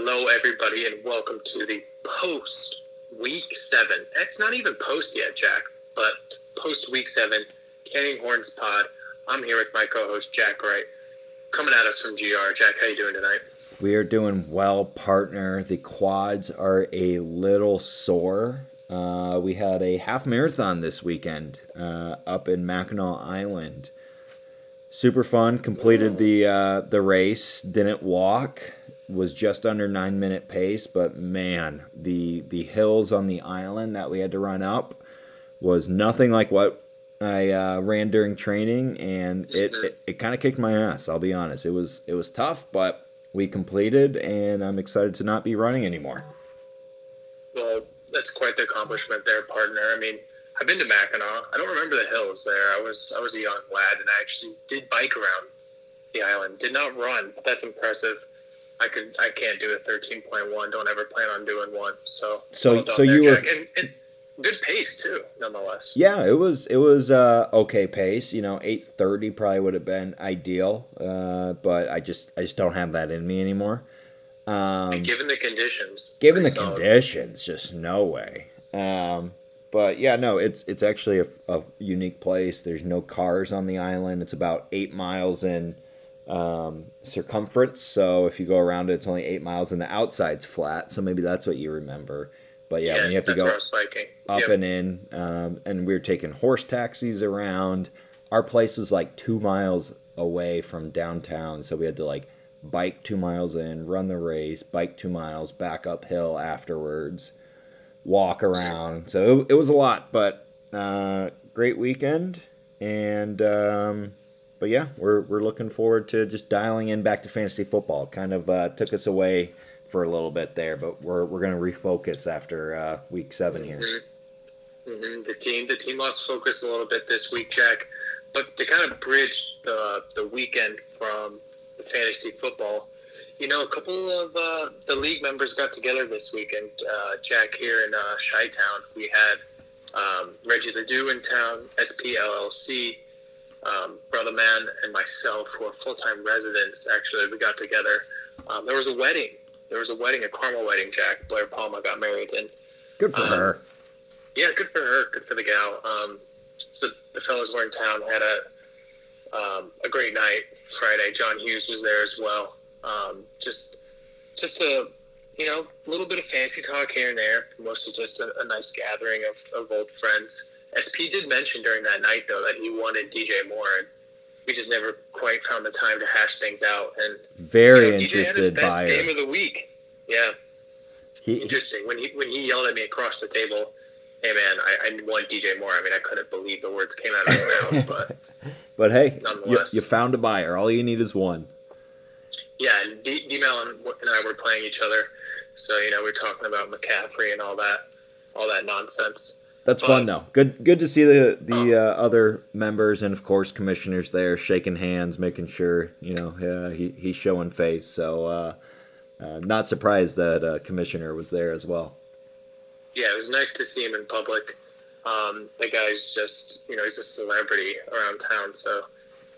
Hello, everybody, and welcome to the post week seven. It's not even post yet, Jack, but post week seven, Canning Horns Pod. I'm here with my co-host Jack Wright, coming at us from GR. Jack, how you doing tonight? We are doing well, partner. The quads are a little sore. Uh, we had a half marathon this weekend uh, up in Mackinac Island. Super fun. Completed the uh, the race. Didn't walk was just under nine minute pace, but man, the the hills on the island that we had to run up was nothing like what I uh, ran during training, and it it, it kind of kicked my ass. I'll be honest. It was it was tough, but we completed, and I'm excited to not be running anymore. Well, that's quite the accomplishment there, partner. I mean, I've been to Mackinac. I don't remember the hills there. I was I was a young lad, and I actually did bike around the island. Did not run. That's impressive. I could I can't do a thirteen point one. Don't ever plan on doing one. So so so you were and, and, good pace too, nonetheless. Yeah, it was it was uh, okay pace. You know, eight thirty probably would have been ideal, uh, but I just I just don't have that in me anymore. Um, given the conditions, given the solid. conditions, just no way. Um, but yeah, no, it's it's actually a, a unique place. There's no cars on the island. It's about eight miles in um, circumference. So if you go around it, it's only eight miles, and the outside's flat. So maybe that's what you remember. But yeah, yes, when you have to go up yep. and in, um, and we were taking horse taxis around. Our place was like two miles away from downtown, so we had to like bike two miles in, run the race, bike two miles, back uphill afterwards, walk around. So it, it was a lot, but uh, great weekend, and um, but yeah, we're we're looking forward to just dialing in back to fantasy football. Kind of uh, took us away for a little bit there, but we're we're going to refocus after uh, week seven here. Mm-hmm. Mm-hmm. The team the team lost focus a little bit this week, Jack. But to kind of bridge the the weekend from the fantasy football, you know, a couple of uh, the league members got together this weekend. Uh, Jack here in uh, Chi Town, we had um, Reggie Ledoux in town, SPLLC um, brother man and myself, who are full time residents, actually, we got together. Um, there was a wedding. There was a wedding, a Carmel wedding. Jack Blair Palma got married, and good for um, her. Yeah, good for her. Good for the gal. Um, so the fellows were in town, had a um, a great night Friday. John Hughes was there as well. Um, just just a you know a little bit of fancy talk here and there. Mostly just a, a nice gathering of, of old friends. SP did mention during that night though that he wanted DJ Moore, and we just never quite found the time to hash things out. And very you know, interested DJ had his best buyer. game of the week. Yeah, he, interesting. When he when he yelled at me across the table, "Hey man, I, I want DJ Moore." I mean, I couldn't believe the words came out of his mouth, but but hey, you, you, found a buyer. All you need is one. Yeah, and D, D Mel and I were playing each other, so you know we are talking about McCaffrey and all that, all that nonsense. That's fun though. Good, good to see the the uh, other members and of course commissioners there shaking hands, making sure you know uh, he he's showing face. So uh, uh not surprised that uh, commissioner was there as well. Yeah, it was nice to see him in public. Um, the guy's just you know he's a celebrity around town, so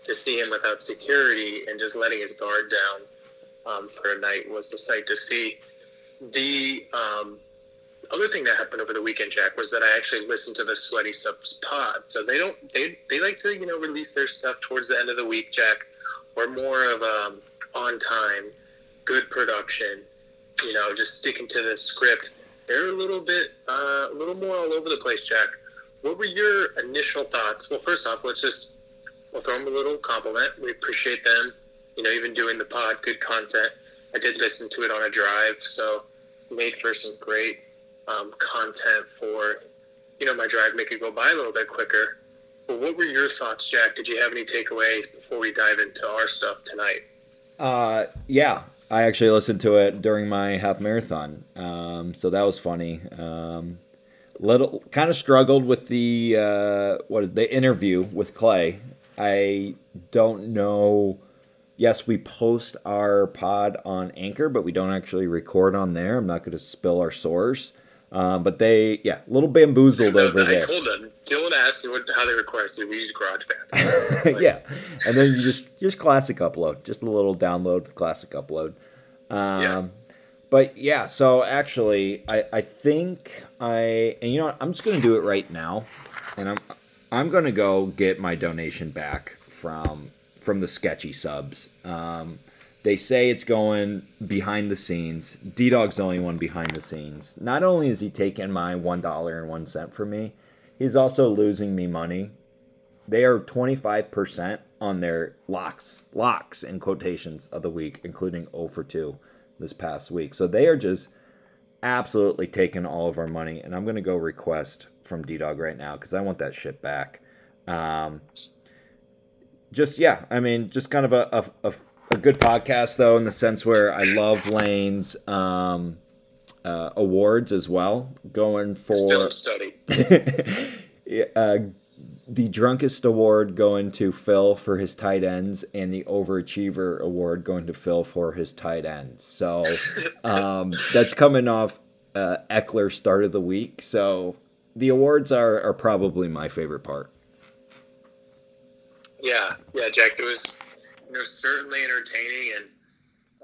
to see him without security and just letting his guard down um, for a night was a sight to see. The um, other thing that happened over the weekend, Jack, was that I actually listened to the Sweaty Subs pod. So they don't they they like to you know release their stuff towards the end of the week, Jack. We're more of um, on time, good production. You know, just sticking to the script. They're a little bit uh, a little more all over the place, Jack. What were your initial thoughts? Well, first off, let's just we'll throw them a little compliment. We appreciate them. You know, even doing the pod, good content. I did listen to it on a drive, so made for some great um, content for you know my drive, make it go by a little bit quicker. But what were your thoughts, Jack? Did you have any takeaways before we dive into our stuff tonight? Uh, yeah, I actually listened to it during my half marathon, um, so that was funny. Um, little kind of struggled with the uh, what the interview with Clay. I don't know. Yes, we post our pod on Anchor, but we don't actually record on there. I'm not going to spill our source. Um, but they, yeah, a little bamboozled over I there. I told them. Dylan asked me what, how they record. I said we use GarageBand. Like, yeah, and then you just just classic upload, just a little download, classic upload. Um, yeah. but yeah, so actually, I I think I and you know what, I'm just gonna do it right now, and I'm I'm gonna go get my donation back from from the sketchy subs. Um, they say it's going behind the scenes. D Dog's the only one behind the scenes. Not only is he taking my one dollar and one cent from me, he's also losing me money. They are twenty five percent on their locks, locks in quotations of the week, including 0 for 2 this past week. So they are just absolutely taking all of our money. And I'm going to go request from D Dog right now because I want that shit back. Um, just, yeah, I mean, just kind of a, a, a, a good podcast, though, in the sense where I love Lane's um, uh, awards as well, going for. study. uh, the drunkest award going to Phil for his tight ends, and the overachiever award going to Phil for his tight ends. So um, that's coming off uh, Ekeler start of the week. So the awards are, are probably my favorite part. Yeah, yeah, Jack. It was it was certainly entertaining, and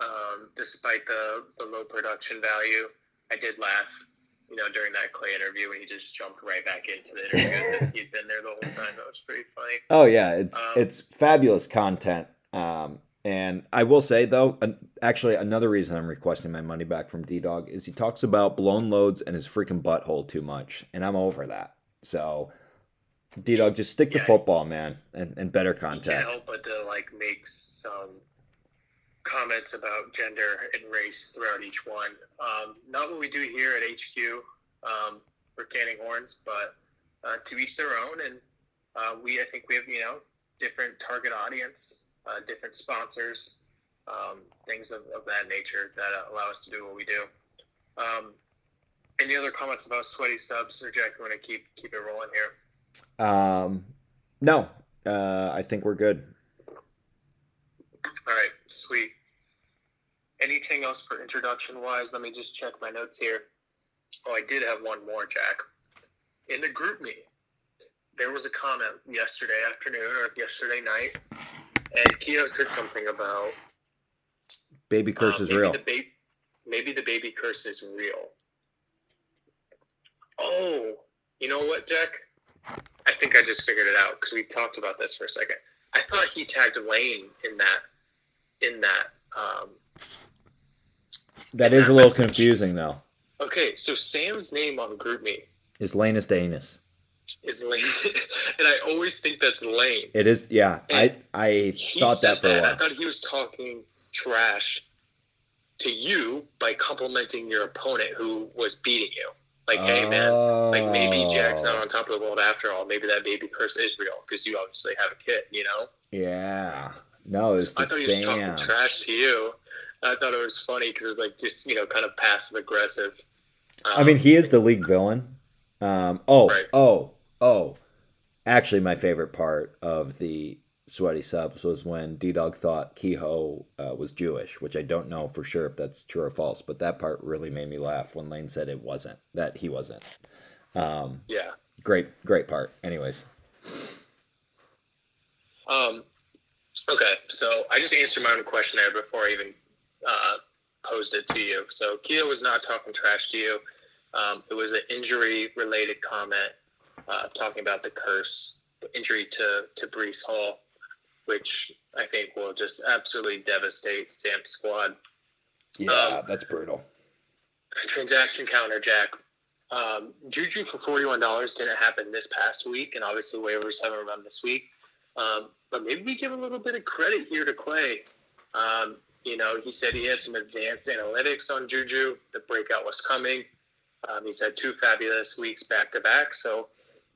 um, despite the, the low production value, I did laugh you know, during that Clay interview when he just jumped right back into the interview. he'd been there the whole time. That was pretty funny. Oh yeah, it's um, it's fabulous content. Um, and I will say though, actually another reason I'm requesting my money back from D Dog is he talks about blown loads and his freaking butthole too much, and I'm over that. So. D Dog, just stick to football, man, and, and better content. You can't help but to like make some comments about gender and race throughout each one. Um, not what we do here at HQ um, for Canning Horns, but uh, to each their own. And uh, we, I think, we have you know different target audience, uh, different sponsors, um, things of, of, that nature that allow us to do what we do. Um, any other comments about sweaty subs, or Jack? You want to keep keep it rolling here? Um, no, uh, I think we're good. All right, sweet. Anything else for introduction wise? Let me just check my notes here. Oh, I did have one more, Jack. In the group meeting, there was a comment yesterday afternoon or yesterday night, and Kehoe said something about baby curse uh, is real. The ba- maybe the baby curse is real. Oh, you know what, Jack? I think I just figured it out because we talked about this for a second. I thought he tagged Lane in that in that um, that is a little confusing, though. Okay, so Sam's name on GroupMe is Lanus Danus. Is Lane, and I always think that's Lane. It is, yeah. And I I thought that for that. a while. I thought he was talking trash to you by complimenting your opponent who was beating you. Like, oh. hey man, like maybe Jack's not on top of the world after all. Maybe that baby curse is real because you obviously have a kid, you know? Yeah. No, it's the I thought Sam. he was talking trash to you. I thought it was funny because it was like just you know kind of passive aggressive. Um, I mean, he is the league villain. Um, oh, right. oh, oh. Actually, my favorite part of the sweaty subs was when D Dog thought Kehoe uh, was Jewish, which I don't know for sure if that's true or false, but that part really made me laugh when Lane said it wasn't that he wasn't. Um, yeah, great, great part. Anyways. Um. Okay, so I just answered my own question there before I even uh, posed it to you. So Kehoe was not talking trash to you. Um, it was an injury related comment uh, talking about the curse, injury to, to Breece Hall, which I think will just absolutely devastate Sam's squad. Yeah, um, that's brutal. Transaction counter, Jack. Um, Juju for $41 didn't happen this past week, and obviously waivers haven't run this week. Um, but maybe we give a little bit of credit here to Clay. Um, you know, he said he had some advanced analytics on Juju. The breakout was coming. Um, he's had two fabulous weeks back to back. So,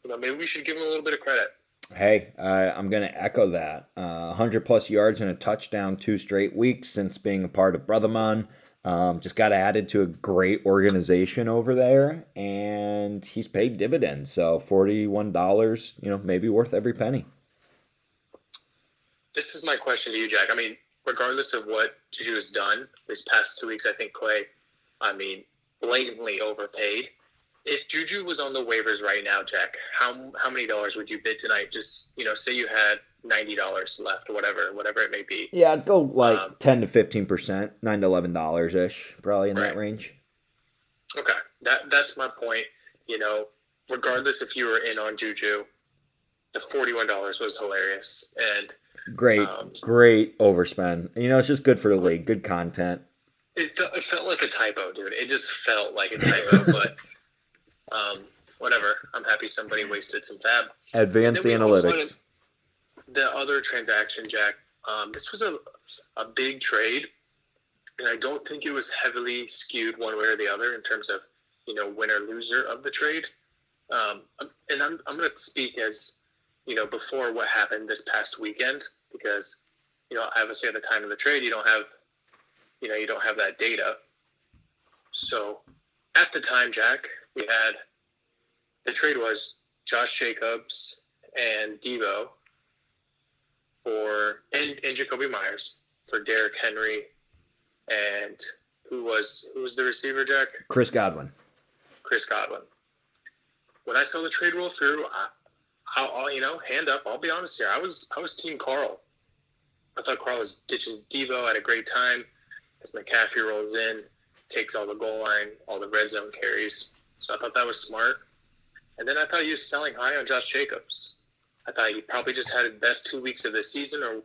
you know, maybe we should give him a little bit of credit. Hey, I'm going to echo that. Uh, 100 plus yards and a touchdown two straight weeks since being a part of Brotherman. Um, just got added to a great organization over there, and he's paid dividends. So $41, you know, maybe worth every penny. This is my question to you, Jack. I mean, regardless of what Juju has done these past two weeks, I think Clay, I mean, blatantly overpaid. If Juju was on the waivers right now, Jack, how how many dollars would you bid tonight? Just you know, say you had ninety dollars left, or whatever, whatever it may be. Yeah, I'd go like um, ten to fifteen percent, nine to eleven dollars ish, probably in right. that range. Okay, that that's my point. You know, regardless if you were in on Juju, the forty-one dollars was hilarious and great, um, great overspend. You know, it's just good for the league, good content. It, it felt like a typo, dude. It just felt like a typo, but um, whatever. I'm happy somebody wasted some FAAB. Advanced analytics. The other transaction, Jack. Um, this was a a big trade, and I don't think it was heavily skewed one way or the other in terms of you know winner loser of the trade. Um, and I'm I'm going to speak as you know before what happened this past weekend because you know obviously at the time of the trade you don't have you know you don't have that data. So at the time, Jack, we had the trade was Josh Jacobs and Deebo for and, and Jakobi Meyers for Derrick Henry and who was who was the receiver, Jack? Chris Godwin. Chris Godwin. When I saw the trade roll through, I, I'll, you know hand up. I'll be honest here. I was I was team Carl. I thought Carl was ditching Deebo at a great time as McCaffrey rolls in, takes all the goal line, all the red zone carries. So I thought that was smart. And then I thought he was selling high on Josh Jacobs. I thought he probably just had his best two weeks of the season, or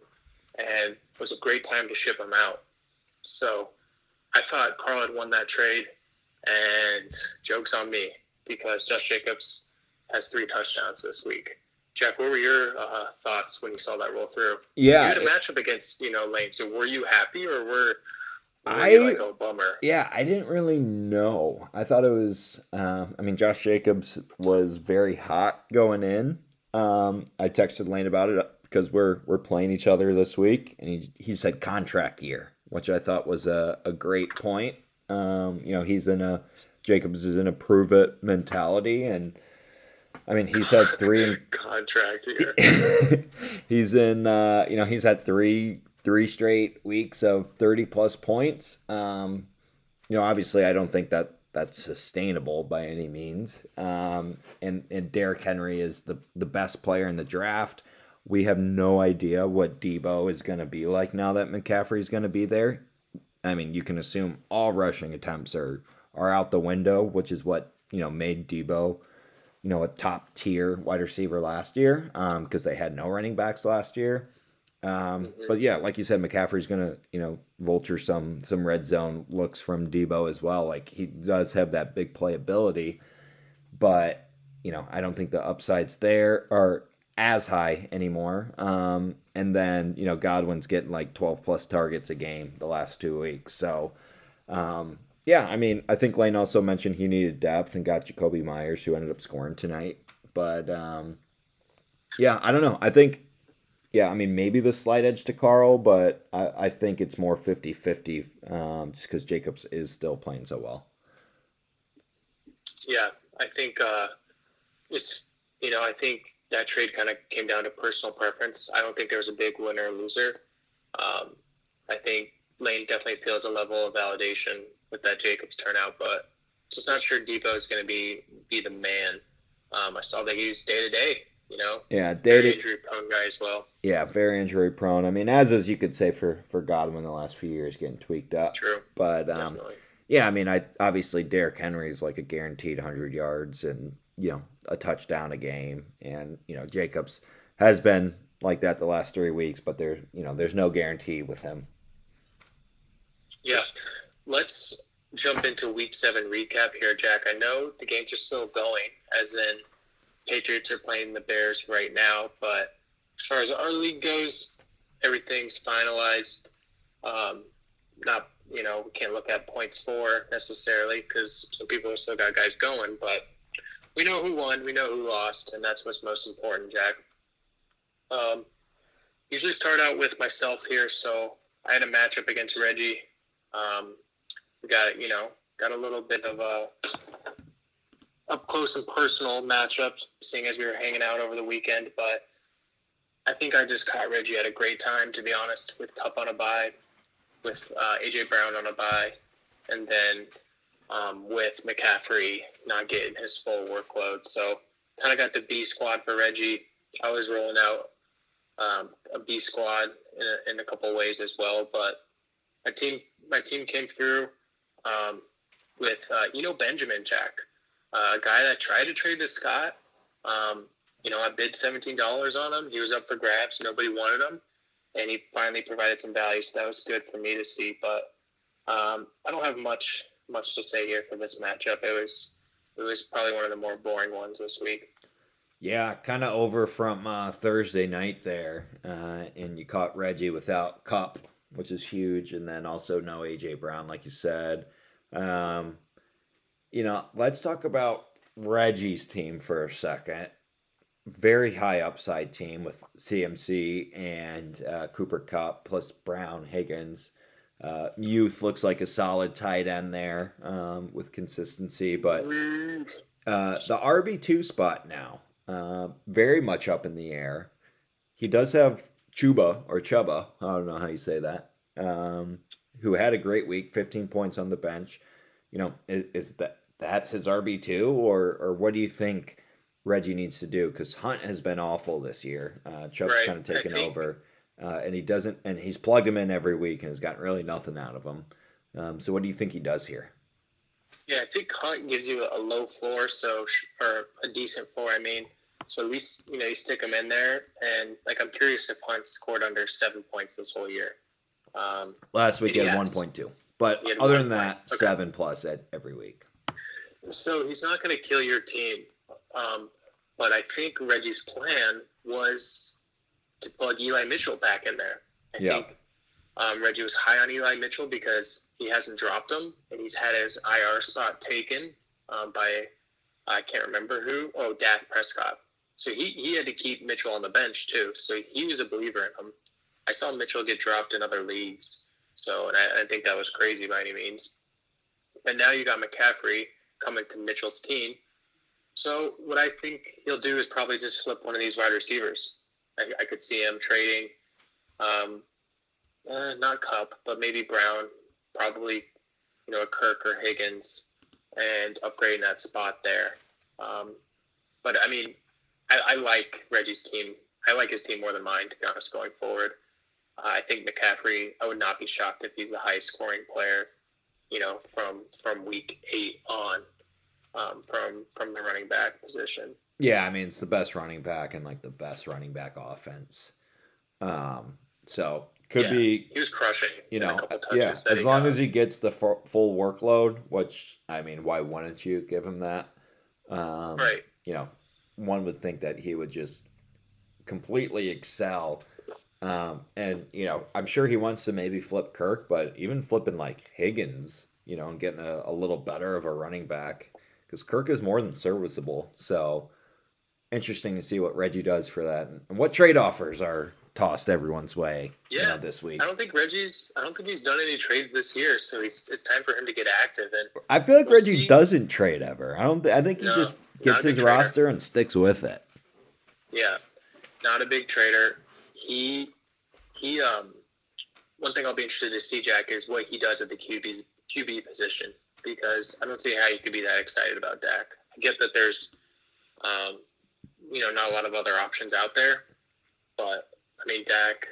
and it was a great time to ship him out. So I thought Carl had won that trade, and jokes on me because Josh Jacobs has three touchdowns this week. Jack, what were your uh, thoughts when you saw that roll through? Yeah, you had a matchup against you know Lane. So were you happy, or were I like, oh, bummer. Yeah, I didn't really know. I thought it was. Uh, I mean, Josh Jacobs was very hot going in. Um, I texted Lane about it because we're we're playing each other this week, and he he said contract year, which I thought was a, a great point. Um, you know, he's in a Jacobs is in a prove it mentality, and I mean, he's had three contract year. he's in. Uh, you know, he's had three three straight weeks of 30 plus points. Um, you know, obviously, I don't think that that's sustainable by any means. Um, and and Derrick Henry is the the best player in the draft. We have no idea what Deebo is going to be like now that McCaffrey is going to be there. I mean, you can assume all rushing attempts are are out the window, which is what you know made Deebo, you know, a top tier wide receiver last year because um, they had no running backs last year. Um, mm-hmm. But yeah, like you said, McCaffrey's gonna you know vulture some some red zone looks from Deebo as well. Like he does have that big playability, but you know I don't think the upsides there are as high anymore. Um, and then you know Godwin's getting like 12 plus targets a game the last two weeks. So um, yeah, I mean I think Lane also mentioned he needed depth and got Jakobi Meyers who ended up scoring tonight. But um, yeah, I don't know. I think yeah, I mean, maybe the slight edge to Carl, but I, I think it's more 50 50 um, just because Jacobs is still playing so well. Yeah, I think uh, it's, you know, I think that trade kind of came down to personal preference. I don't think there was a big winner or loser. Um, I think Lane definitely feels a level of validation with that Jacobs turnout, but just not sure Deebo is going to be be the man. Um, I saw that he was day to day you know. Yeah, very injury prone guy as well. Yeah, very injury prone. I mean, as as you could say for for Godwin the last few years, getting tweaked up. True. But um, Definitely. yeah, I mean, I obviously Derrick Henry is like a guaranteed hundred yards and you know a touchdown a game, and you know Jacobs has been like that the last three weeks, but there you know there's no guarantee with him. Yeah, let's jump into week seven recap here, Jack. I know the games are still going, as in Patriots are playing the Bears right now, but as far as our league goes, everything's finalized. Um, not you know we can't look at points for necessarily because some people have still got guys going, but we know who won, we know who lost, and that's what's most important, Jack. Um, usually start out with myself here, so I had a matchup against Reggie. Um, we got you know got a little bit of a up close and personal matchup, seeing as we were hanging out over the weekend. But I think I just caught Reggie at a great time, to be honest, with Kupp on a bye, with uh, AJ Brown on a bye, and then um, with McCaffrey not getting his full workload. So kind of got the B squad for Reggie. I was rolling out um, a B squad in a, in a couple ways as well, but my team my team came through um, with uh, you know Benjamin Jack, a guy that tried to trade to Scott. Um, you know, I bid seventeen dollars on him. He was up for grabs. Nobody wanted him, and he finally provided some value. So that was good for me to see. But um, I don't have much much to say here for this matchup. It was it was probably one of the more boring ones this week. Yeah, kind of over from uh, Thursday night there, uh, and you caught Reggie without Kupp, which is huge, and then also no AJ Brown, like you said. Um, you know, let's talk about Reggie's team for a second. Very high upside team with CMC and uh, Cooper Kupp plus Brown Higgins. Uh, Youth looks like a solid tight end there um, with consistency, but uh, the RB two spot now uh, very much up in the air. He does have Chuba or Chuba, I don't know how you say that, um, who had a great week, 15 points on the bench. You know, is, is that that his RB two, or or what do you think Reggie needs to do? Because Hunt has been awful this year. Uh, Chubb's Right, kind of taken over, uh, and he doesn't, and he's plugged him in every week and has gotten really nothing out of him. Um, so what do you think he does here? Yeah, I think Hunt gives you a low floor, so or a decent floor. I mean, so at least you know you stick him in there, and like I'm curious if Hunt scored under seven points this whole year. Um, Last week he had one point two, but other than that. Okay. seven plus at every week. So he's not going to kill your team, um, but I think Reggie's plan was to plug Eli Mitchell back in there. I Yeah. think um, Reggie was high on Eli Mitchell because he hasn't dropped him, and he's had his IR spot taken um, by I can't remember who. Oh, Dak Prescott. So he, he had to keep Mitchell on the bench too. So he was a believer in him. I saw Mitchell get dropped in other leagues. So and I, I think that was crazy by any means. And now you got McCaffrey coming to Mitchell's team. So what I think he'll do is probably just flip one of these wide receivers. I, I could see him trading, um, uh, not Kupp, but maybe Brown, probably you know a Kirk or Higgins, and upgrading that spot there. Um, but I mean, I, I like Reggie's team. I like his team more than mine, to be honest, going forward. Uh, I think McCaffrey. I would not be shocked if he's the highest scoring player, you know, from from week eight on, um, from from the running back position. Yeah, I mean it's the best running back and like the best running back offense. Um, so could Yeah, be He was crushing. you know yeah as long got. as he gets the fu- full workload, which I mean, why wouldn't you give him that? Um, right. You know, one would think that he would just completely excel. Um, and you know, I'm sure he wants to maybe flip Kirk, but even flipping like Higgins, you know, and getting a, a little better of a running back because Kirk is more than serviceable. So interesting to see what Reggie does for that and what trade offers are tossed everyone's way. you Yeah. know, this week. I don't think Reggie's. I don't think he's done any trades this year, so he's, it's time for him to get active. And I feel like We'll Reggie see. doesn't trade ever. I don't. Th- I think he No, just gets his trader. roster and sticks with it. yeah, not a big trader. He he. Um, one thing I'll be interested to see Jack is what he does at the QB QB position because I don't see how you could be that excited about Dak. I get that there's, um, you know, not a lot of other options out there, but I mean Dak.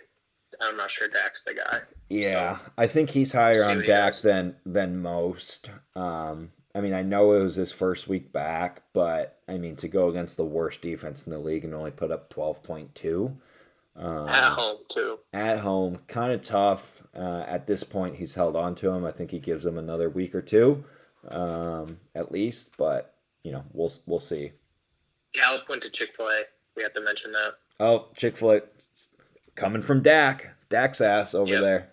I'm not sure Dak's the guy. Yeah, I think he's higher on he Dak than than most. Um, I mean, I know it was his first week back, but I mean, to go against the worst defense in the league and only put up twelve point two. Um, At home too. at home, kind of tough. Uh, at this point, he's held on to him. I think he gives him another week or two, um, at least. But you know, we'll we'll see. Gallup went to Chick Fil A. We have to mention that. Oh, Chick Fil A coming from Dak, Dak's ass over Yep. there.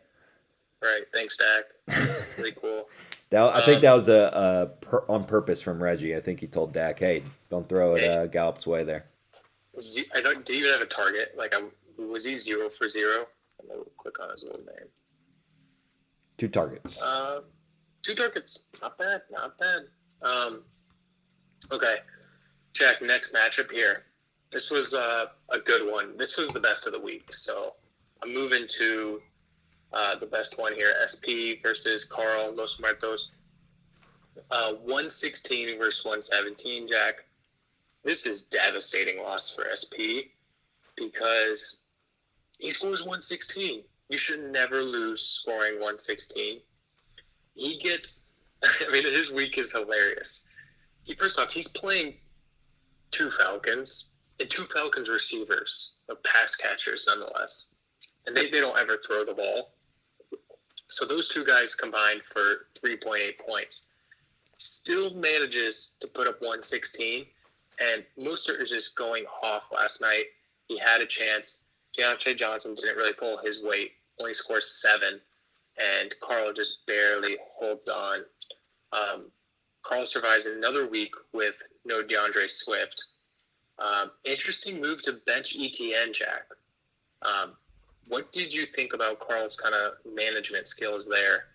Right. Thanks, Dak. Really cool. That I think Um, that was a, a per, on purpose from Reggie. I think he told Dak, "Hey, don't throw it uh, Gallup's way there." I don't. Did he even have a target? Like, I, was he zero for zero? I'm gonna click on his little name. Two targets. Uh, two targets. Not bad. Not bad. Um, okay. Jack. Next matchup here. This was uh, a good one. This was the best of the week. So I'm moving to uh, the best one here. SP versus Carl Los Muertos. Uh, 116 versus 117, Jack. This is devastating loss for SP because he scores 116. You should never lose scoring 116. He gets, I mean, his week is hilarious. He first off, he's playing two Falcons and two Falcons receivers, pass catchers nonetheless, and they, they don't ever throw the ball. So those two guys combined for 3.8 points. Still manages to put up 116, and Mostert is just going off last night. He had a chance. Diontae Johnson didn't really pull his weight, only scores seven, and Carl just barely holds on. Um, Carl survives another week with no D'Andre Swift. Um, interesting move to bench ETN, Jack. Um, what did you think about Carl's kind of management skills there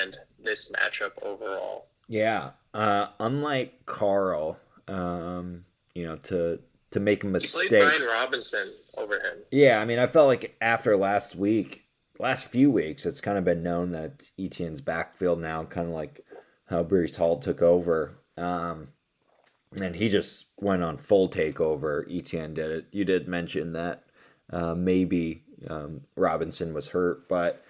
and this matchup overall? Yeah, uh, unlike Carl, um, you know, to to make a mistake. He played Brian Robinson over him. Yeah, I mean, I felt like after last week, last few weeks, it's kind of been known that ETN's backfield now, kind of like how Breece Hall took over. Um, and he just went on full takeover. ETN did it. You did mention that uh, maybe um, Robinson was hurt, but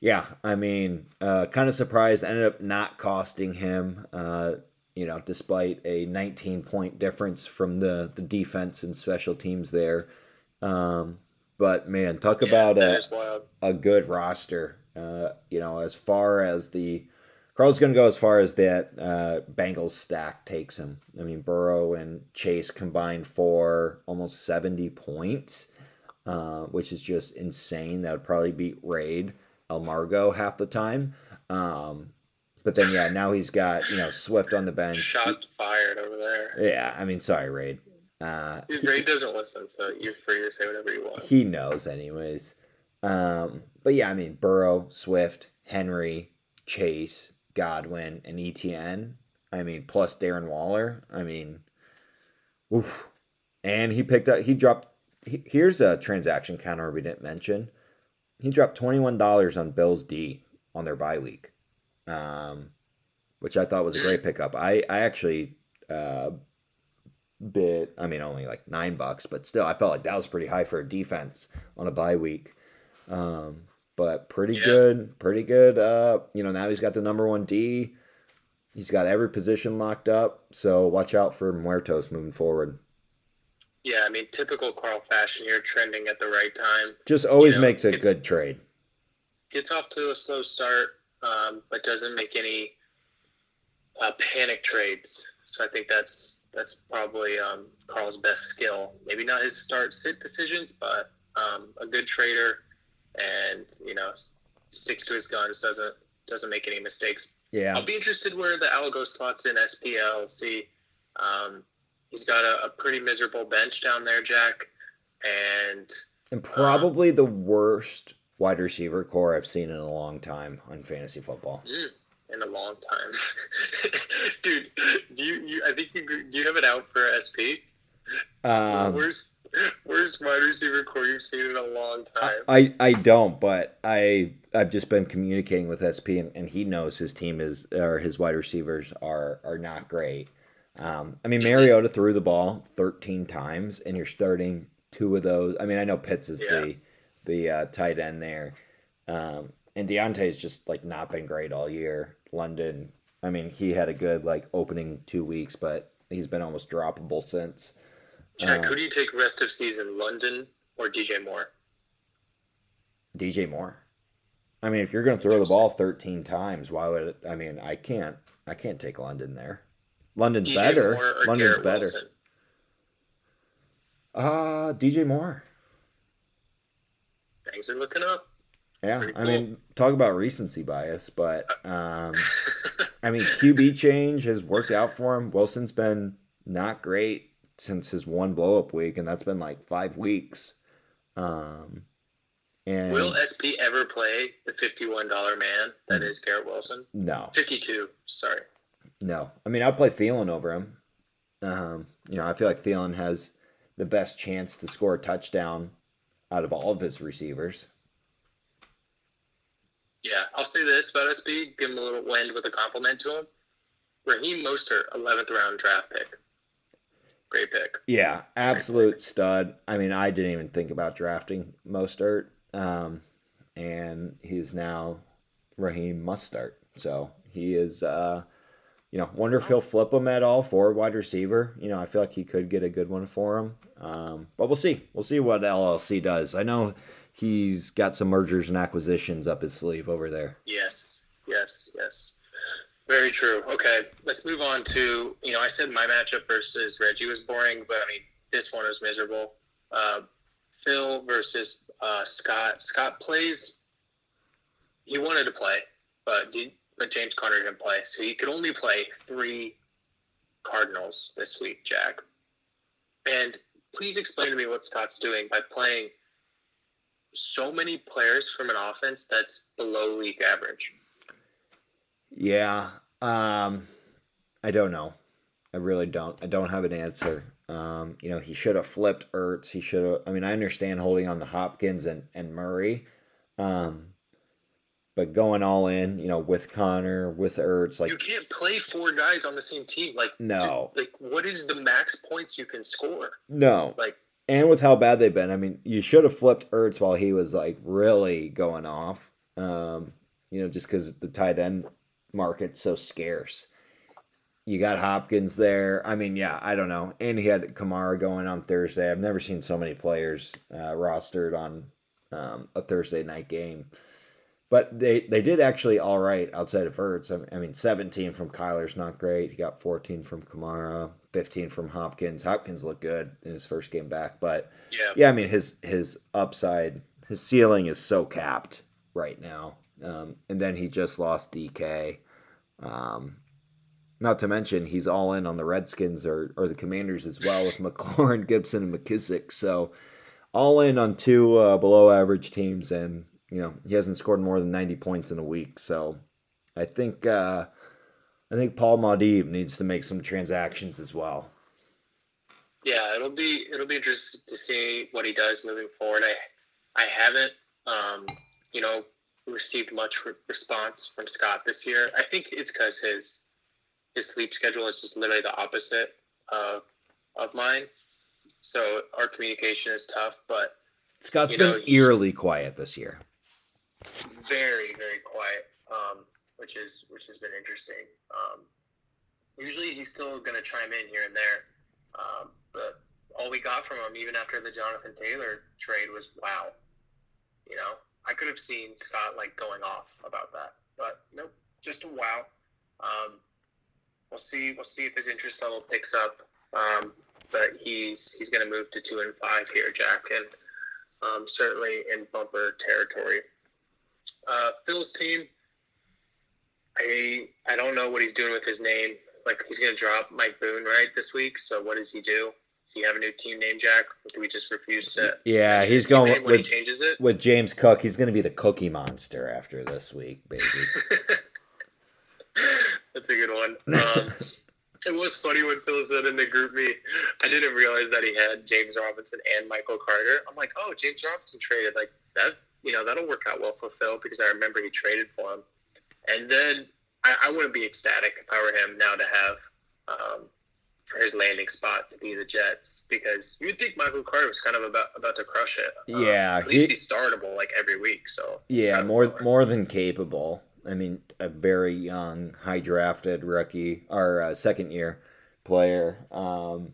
yeah, I mean, uh, kind of surprised. Ended up not costing him. Uh, you know, despite a 19 point difference from the the defense and special teams there. Um, but man, talk yeah, about a, a good roster. Uh, you know, as far as the Carl's going to go as far as that uh, Bengals stack takes him. I mean, Burrow and Chase combined for almost 70 points, uh, which is just insane. That would probably beat Raid Elmargo half the time. Um, but then, yeah, now he's got, you know, Swift on the bench. Shots fired over there. Yeah, I mean, sorry, Raid. Uh, Raid doesn't listen, so you're free to say whatever you want. He knows, anyways. Um, but yeah, I mean, Burrow, Swift, Henry, Chase, Godwin, and ETN. I mean, plus Darren Waller. I mean, oof. And he picked up, he dropped, he, here's a transaction counter we didn't mention. He dropped $21 on Bills D on their bye week, um, which I thought was a great pickup. I, I actually uh, bid, I mean, only like nine bucks, but still, I felt like that was pretty high for a defense on a bye week. Um, but pretty yeah. good, pretty good. Uh, you know, now he's got the number one D. He's got every position locked up. So watch out for Muertos moving forward. Yeah, I mean, typical Carl fashion. You're trending at the right time. Just always you know, makes a it, good trade. Gets off to a slow start, um, but doesn't make any uh, panic trades. So I think that's that's probably um, Carl's best skill. Maybe not his start sit decisions, but um, a good trader and you know sticks to his guns, doesn't doesn't make any mistakes. Yeah, I'll be interested where the Algo slots in SPL. See, um, he's got a, a, pretty miserable bench down there, Jack, and and probably um, the worst wide receiver core I've seen in a long time on fantasy football. Mm, in a long time, dude. Do you, you? I think you do. You have it out for SP. Um, where's Worst wide receiver core you've seen in a long time. I, I don't, but I I've just been communicating with SP, and, and he knows his team is or his wide receivers are are not great. Um, I mean, Mariota threw the ball 13 times, and you're starting two of those. I mean, I know Pitts is yeah. the the uh, tight end there, um, and Diontae's just like not been great all year. London, I mean, he had a good like opening two weeks, but he's been almost droppable since. Jack, uh, who do you take rest of season, London or DJ Moore? DJ Moore. I mean, if you're going to throw the ball 13 times, why would it? I mean, I can't. I can't take London there. London's DJ better. London's Garrett better. Wilson? Uh, DJ Moore. Things are looking up. Yeah. I mean, talk about recency bias, but um, I mean, QB change has worked out for him. Wilson's been not great since his one blow up week, and that's been like five weeks. Um, and will SP ever play the fifty-one dollar man that is Garrett Wilson? No, fifty-two. Sorry. No, I mean I'd play Thielen over him. Um, you know, I feel like Thielen has the best chance to score a touchdown out of all of his receivers. Yeah, I'll say this about SP. Give him a little wind with a compliment to him. Raheem Mostert, 11th round draft pick. Great pick. Yeah, absolute stud. I mean, I didn't even think about drafting Mostert, um, and he's now Raheem Mustard. So he is, uh, you know, wonder if he'll flip him at all for wide receiver. You know, I feel like he could get a good one for him. Um, but we'll see. We'll see what LLC does. I know he's got some mergers and acquisitions up his sleeve over there. Yes, yes, yes. Very true. Okay, let's move on to you know I said my matchup versus Reggie was boring, but I mean this one was miserable. Uh, Phil versus uh, Scott. Scott plays. He wanted to play, but did, but James Conner didn't play, so he could only play three Cardinals this week, Jack. And please explain to me what Scott's doing by playing so many players from an offense that's below league average. Yeah. Um, I don't know. I really don't. I don't have an answer. Um, you know, he should have flipped Ertz. He should have. I mean, I understand holding on to Hopkins and and Murray, um, but going all in, you know, with Conner, with Ertz, like you can't play four guys on the same team. Like no, like what is the max points you can score? No, like and with how bad they've been, I mean, you should have flipped Ertz while he was like really going off. Um, you know, just because the tight end market's so scarce. You got Hopkins there. I mean, yeah, I don't know. And he had Kamara going on Thursday. I've never seen so many players uh, rostered on um, a Thursday night game. But they, they did actually all right outside of Ertz. I mean, 17 from Kyler's not great. He got 14 from Kamara, 15 from Hopkins. Hopkins looked good in his first game back, but yeah, yeah I mean his his upside, his ceiling is so capped right now. Um, and then he just lost DK. Um, not to mention he's all in on the Redskins or, or the Commanders as well with McLaurin, Gibson, and McKissic. So all in on two uh, below average teams, and you know he hasn't scored more than 90 points in a week. So I think uh, I think Paul Maudib needs to make some transactions as well. Yeah, it'll be it'll be interesting to see what he does moving forward. I I haven't um, you know received much re- response from Scott this year. I think it's because his his sleep schedule is just literally the opposite of of mine. So our communication is tough, but Scott's been eerily quiet this year. Very, very quiet, um, which is which has been interesting. Um, usually, he's still going to chime in here and there, um, but all we got from him, even after the Jonathan Taylor trade, was wow. You know, I could have seen Scott like going off about that, but nope, just a wow. Um, we'll see. We'll see if his interest level picks up. Um, but he's he's going to move to two and five here, Jack, and um, certainly in bumper territory. Uh, Phil's team, I I don't know what he's doing with his name. Like he's going to drop Mike Boone right this week. So what does he do? Does he have a new team name, Jack? Do we just refuse to? Yeah, he's going with, he changes it with James Cook. He's going to be the Cookie Monster after this week, baby. That's a good one. Um, it was funny when Phil said in the group me, I didn't realize that he had James Robinson and Michael Carter. I'm like, oh, James Robinson traded like that. You know, that'll work out well for Phil because I remember he traded for him. And then I, I wouldn't be ecstatic if I were him now to have um, for his landing spot to be the Jets because you'd think Michael Carter was kind of about about to crush it. Um, yeah, at least he, he's startable like every week. So yeah, more more than capable. I mean, a very young, high drafted rookie or uh, second year player. Um,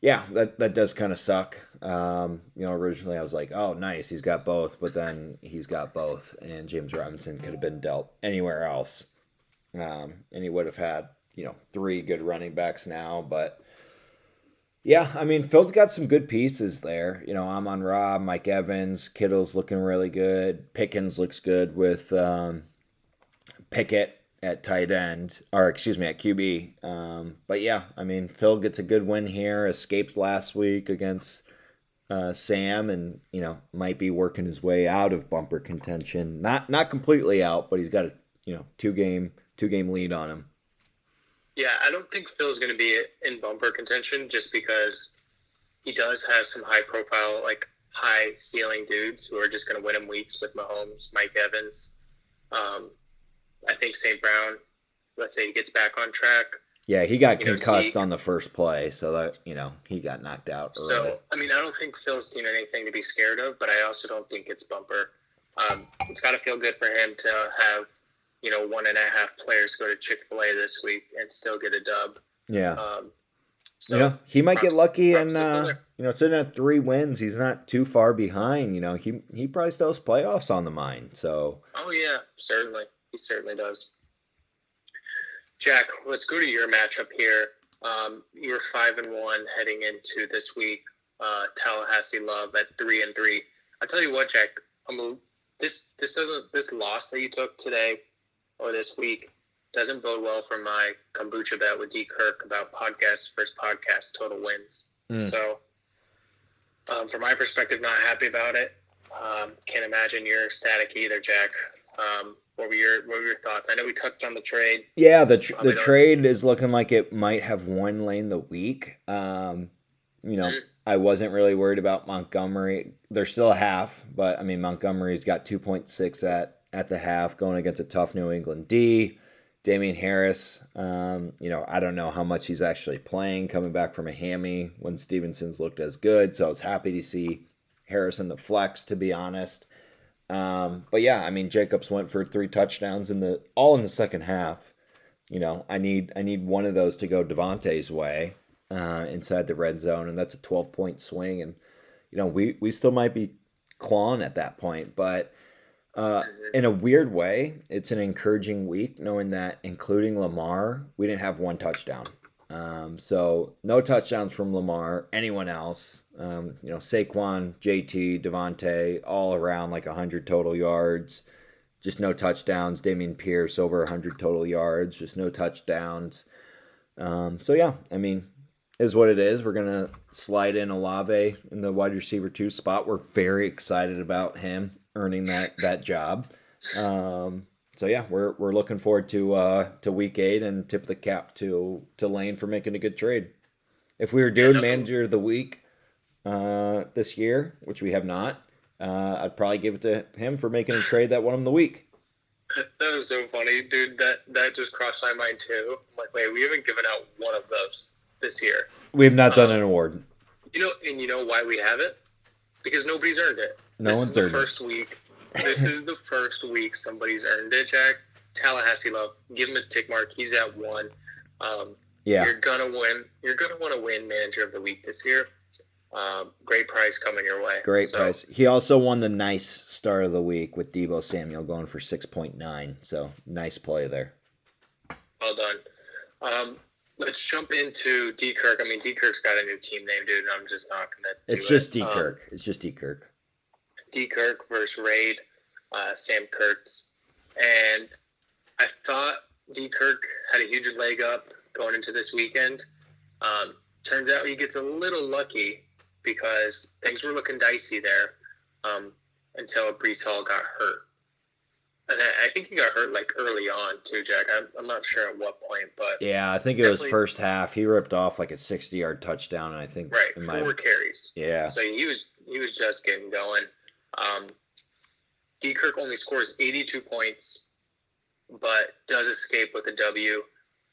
yeah, that that does kind of suck. Um, you know, originally I was like, oh, nice, he's got both, but then he's got both, and James Robinson could have been dealt anywhere else, um, and he would have had you know three good running backs now, but. Yeah, I mean Phil's got some good pieces there. You know, Amon Ra, Mike Evans, Kittle's looking really good. Pickens looks good with um, Pickett at tight end, or excuse me, at QB. Um, but yeah, I mean, Phil gets a good win here. Escaped last week against uh, Sam, and you know might be working his way out of bumper contention. Not not completely out, but he's got a you know two game two game lead on him. Yeah, I don't think Phil's going to be in bumper contention just because he does have some high profile, like high ceiling dudes who are just going to win him weeks with Mahomes, Mike Evans. Um, I think St. Brown let's say he gets back on track. Yeah, he got concussed on the first play, so that you know he got knocked out. Early. So I mean, I don't think Phil's seen anything to be scared of, but I also don't think it's bumper. Um, it's got to feel good for him to have you know one and a half players go to Chick Fil A this week and still get a dub. Yeah. Um, so you know, he might props, get lucky and uh, you know, sitting at three wins, he's not too far behind. You know, he he probably still has playoffs on the mind. So. Oh yeah, certainly, he certainly does. Jack, let's go to your matchup here. Um, you're five and one heading into this week. Uh, Tallahassee Love at three and three. I tell you what, Jack, I'm a, this this doesn't this loss that you took today or this week doesn't bode well for my kombucha bet with D Kirk about podcast first podcast total wins. Mm. So, um, from my perspective, not happy about it. Um, can't imagine you're ecstatic either, Jack. Um, what were your what were your thoughts? I know we touched on the trade. Yeah, the tr- the trade is looking like it might have won lane the week. Um, you know, mm-hmm. I wasn't really worried about Montgomery. They're still a half, but I mean Montgomery's got two point six at at the half going against a tough New England D. Damien Harris, um, you know, I don't know how much he's actually playing coming back from a hammy when Stevenson's looked as good. So I was happy to see Harris in the flex, to be honest. Um, but yeah, I mean, Jacobs went for three touchdowns in the all in the second half. You know, I need I need one of those to go Davante's way uh, inside the red zone, and that's a twelve point swing. And you know, we we still might be clawing at that point, but uh, in a weird way, it's an encouraging week knowing that, including Lamar, we didn't have one touchdown. Um, so no touchdowns from Lamar. Anyone else? Um, you know, Saquon, JT, Davante, all around like hundred total yards. Just no touchdowns. Dameon Pierce over hundred total yards. Just no touchdowns. Um, so yeah, I mean, is what it is. We're gonna slide in Olave in the wide receiver two spot. We're very excited about him earning that that job. Um, so yeah, we're we're looking forward to uh, to week eight and tip the cap to to Lane for making a good trade. If we were doing yeah, manager of the week uh, this year, which we have not, uh, I'd probably give it to him for making a trade that won him the week. That was so funny, dude. That that just crossed my mind too. I'm like, wait, we haven't given out one of those this year. We have not done um, an award. You know, and you know why we haven't? Because nobody's earned it. No this one's earned first it. week. This is the first week somebody's earned it, Jack. Tallahassee love. Give him a tick mark. He's at one. Um, yeah. You're gonna win. You're gonna want to win manager of the week this year. Um, great price coming your way. Great so, price. He also won the nice start of the week with Deebo Samuel going for six point nine. So nice play there. Well done. Um, let's jump into D Kirk. I mean, D Kirk's got a new team name, dude. I'm just not gonna. It's just it. D Kirk. Um, it's just D Kirk. D Kirk versus Raid, uh, Sam Kurtz, and I thought D Kirk had a huge leg up going into this weekend. Um, turns out he gets a little lucky because things were looking dicey there um, until Breece Hall got hurt. And I, think he got hurt like early on too, Jack. I'm, I'm not sure at what point, but yeah, I think it was first half. He ripped off like a 60 yard touchdown, and I think right four my, carries. Yeah, so he was he was just getting going. Um, D. Kirk only scores 82 points, but does escape with a W.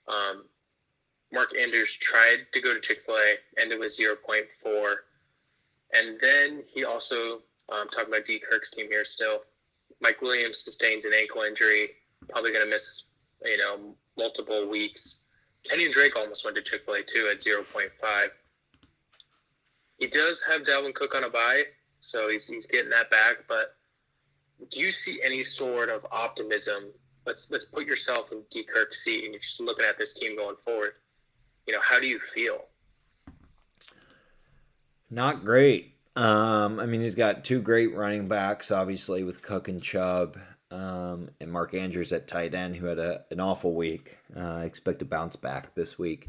Um, Mark Andrews tried to go to Chick Fil A, ended with 0.4, and then he also um, talking about D. Kirk's team here still Mike Williams sustains an ankle injury, probably going to miss, you know, multiple weeks. Kenny Drake almost went to Chick Fil A too at 0.5. He does have Dalvin Cook on a bye, so he's he's getting that back. But do you see any sort of optimism? Let's let's put yourself in D. Kirk's seat, and you're just looking at this team going forward. You know, how do you feel? Not great. Um, I mean, he's got two great running backs, obviously, with Cook and Chubb, um, and Mark Andrews at tight end, who had a, an awful week. Uh, I expect to bounce back this week.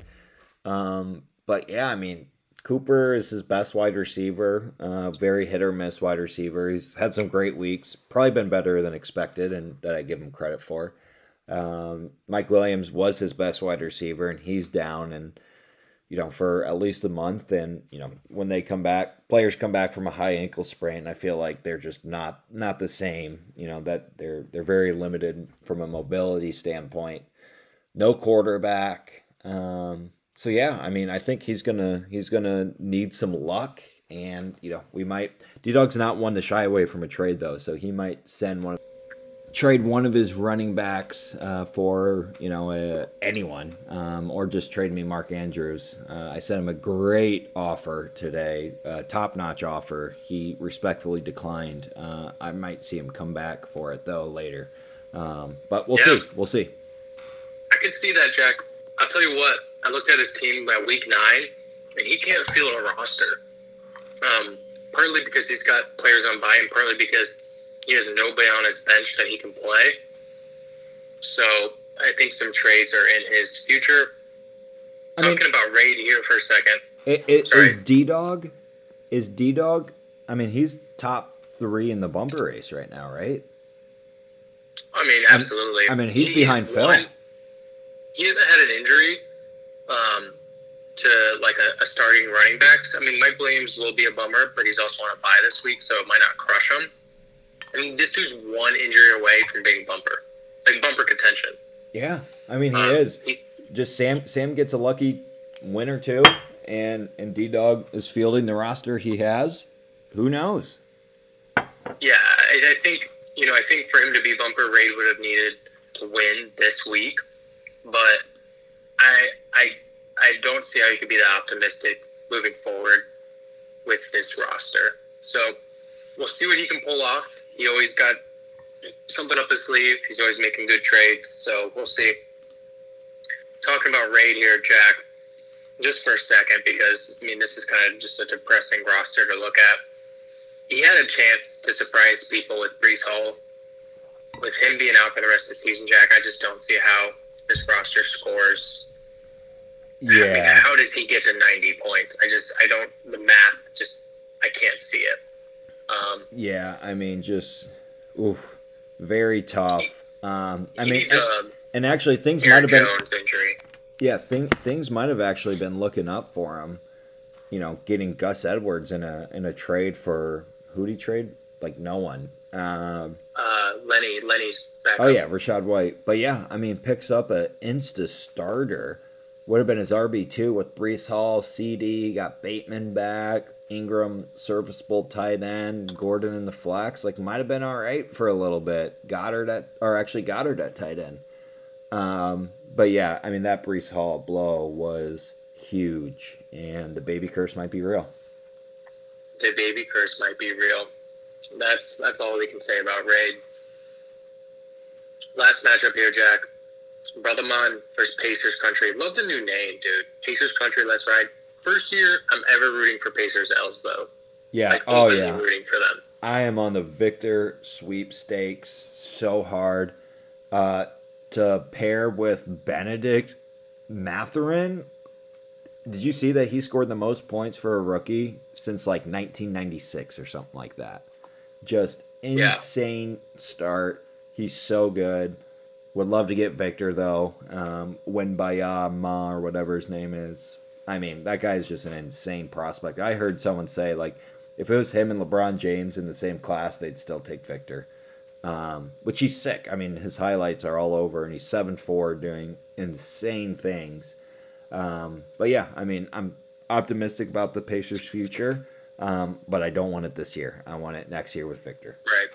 Um, but yeah, I mean, Cooper is his best wide receiver, uh, very hit or miss wide receiver. He's had some great weeks, probably been better than expected, and that I give him credit for. Um, Mike Williams was his best wide receiver, and he's down. And you know, for at least a month. And you know, when they come back, players come back from a high ankle sprain. I feel like they're just not not the same. You know that they're they're very limited from a mobility standpoint. no quarterback. Um, so yeah, I mean, I think he's gonna he's gonna need some luck, and you know, we might. D Dog's not one to shy away from a trade though, so he might send one. Trade one of his running backs uh, for you know uh, anyone, um, or just trade me Mark Andrews. Uh, I sent him a great offer today, top notch offer. He respectfully declined. Uh, I might see him come back for it though later, um, but we'll yeah. see. We'll see. I can see that, Jack. I'll tell you what. I looked at his team by week nine, and he can't field a roster. Um, partly because he's got players on bye, and partly because he has nobody on his bench that he can play. So I think some trades are in his future. I Talking mean, about Raid here for a second. It, it, is D Dog? Is D Dog? I mean, he's top three in the bumper race right now, right? I mean, absolutely. I mean, he's, he's behind Phil. He hasn't had an injury um, to like a, a, starting running back. I mean, Mike Williams will be a bummer, but he's also on a bye this week, so it might not crush him. I mean, this dude's one injury away from being bumper, like bumper contention. Yeah, I mean, he um, is. He, Just Sam. Sam gets a lucky win or two, and and D Dog is fielding the roster he has. Who knows? Yeah, I, I think you know. I think for him to be bumper, Raid would have needed to win this week, but I I I don't see how you could be that optimistic moving forward with this roster. So we'll see what he can pull off. He always got something up his sleeve. He's always making good trades. So we'll see. Talking about Raid here, Jack, just for a second, because I mean this is kind of just a depressing roster to look at. He had a chance to surprise people with Breece Hall. With him being out for the rest of the season, Jack, I just don't see how this roster scores yeah. I mean, how does he get to 90 points? I just, I don't, the math just, yeah, I mean, just, oof, very tough. Um, I mean, and, and, actually, things might have been. injury. Yeah, thing, things might have actually been looking up for him. You know, getting Gus Edwards in a in a trade for who he trade? Like no one. Um, uh, Lenny, Lenny's back. Oh yeah, Rachaad White. But yeah, I mean, picks up a insta starter would have been his RB2 with Breece Hall, CD, got Bateman back, Ingram, serviceable tight end, Gordon in the flex. Like, might have been all right for a little bit. Goedert at, or actually Goedert at tight end. Um, but yeah, I mean, that Breece Hall blow was huge, and the baby curse might be real. The baby curse might be real. That's that's all we can say about Raid. Last matchup here, Jack. Brother Man versus Pacers Country. Love the new name, dude. Pacers Country, let's ride. First year I'm ever rooting for Pacers L's though. Yeah. Like, oh yeah. Rooting for them. I am on the Victor sweepstakes so hard. Uh, to pair with Benedict Mathurin. Did you see that he scored the most points for a rookie since like 1996 or something like that? Just insane yeah. start. He's so good. Would love to get Victor though. Um, Wembanyama Ma or whatever his name is. I mean, that guy is just an insane prospect. I heard someone say like, if it was him and LeBron James in the same class, they'd still take Victor. Um, which he's sick. I mean, his highlights are all over, and he's seven four doing insane things. Um, but yeah, I mean, I'm optimistic about the Pacers' future, um, but I don't want it this year. I want it next year with Victor. Right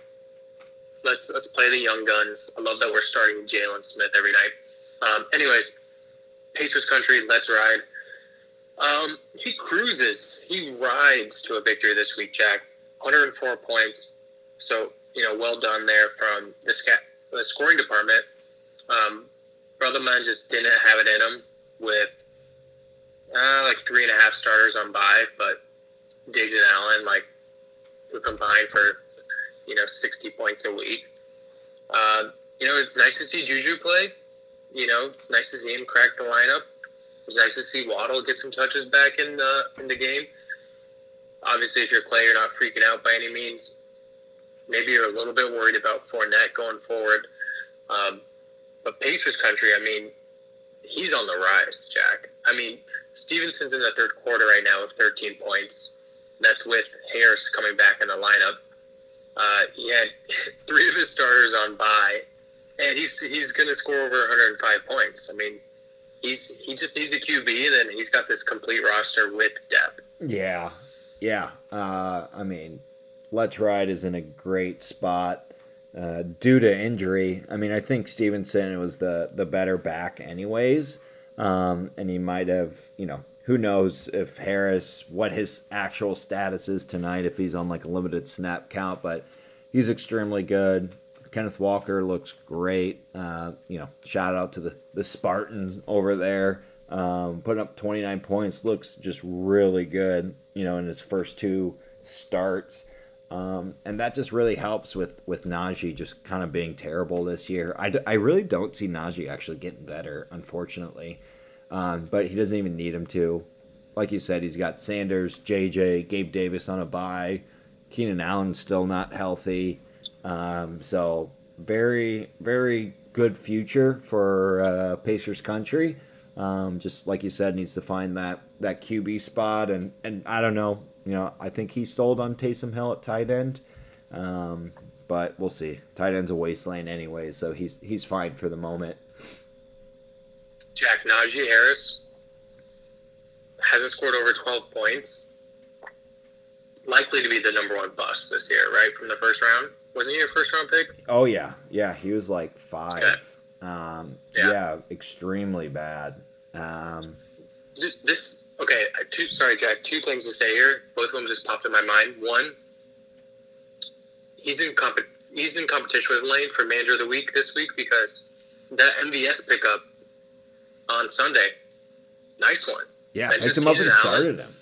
let's let's play the young guns. I love that we're starting Jalen Smith every night. Um, anyways, Pacers country, let's ride. Um, he cruises. He rides to a victory this week, Jack. 104 points. So you know, well done there from the, sca- the scoring department. Um, Brother Man just didn't have it in him with uh, like three and a half starters on bye, but Diggs and Allen like who combined for you know, 60 points a week. Uh, you know, it's nice to see Juju play. You know, it's nice to see him crack the lineup. It's nice to see Waddle get some touches back in the in the game. Obviously, if you're Clay, you're not freaking out by any means. Maybe you're a little bit worried about Fournette going forward. Um, but Pacers country, I mean, he's on the rise, Jack. I mean, Stevenson's in the third quarter right now with 13 points. That's with Harris coming back in the lineup. Uh, he had three of his starters on bye, and he's he's going to score over 105 points. I mean, he's he just needs a QB, then he's got this complete roster with depth. Yeah, yeah. Uh, I mean, Let's Ride is in a great spot. Uh, due to injury, I mean, I think Stevenson was the the better back, anyways, um, and he might have, you know, who knows if Harris, what his actual status is tonight, if he's on like a limited snap count, but he's extremely good. Kenneth Walker looks great. Uh, you know, shout out to the the Spartans over there, um, putting up 29 points. Looks just really good. You know, in his first two starts. Um, and that just really helps with with Najee just kind of being terrible this year. I, d- I really don't see Najee actually getting better, unfortunately. Um, but he doesn't even need him to. Like you said, he's got Sanders, JJ, Gabe Davis on a bye. Keenan Allen's still not healthy. Um, so very very good future for uh, Pacers country. Um, just like you said, needs to find that that QB spot, and and I don't know you know, I think he's sold on Taysom Hill at tight end. Um, but we'll see. Tight end's a wasteland anyway, so he's he's fine for the moment. Jack Najee Harris hasn't scored over 12 points. Likely to be the number one bust this year, right? From the first round. Wasn't he a first round pick? Oh yeah, yeah. He was like five. Okay. Um, yeah. yeah. extremely bad. Um, this okay. Two sorry, Jack. Two things to say here. Both of them just popped in my mind. One, he's in comp- he's in competition with Lane for manager of the week this week because that MVS pickup on Sunday, nice one. Yeah, picked him up and started him.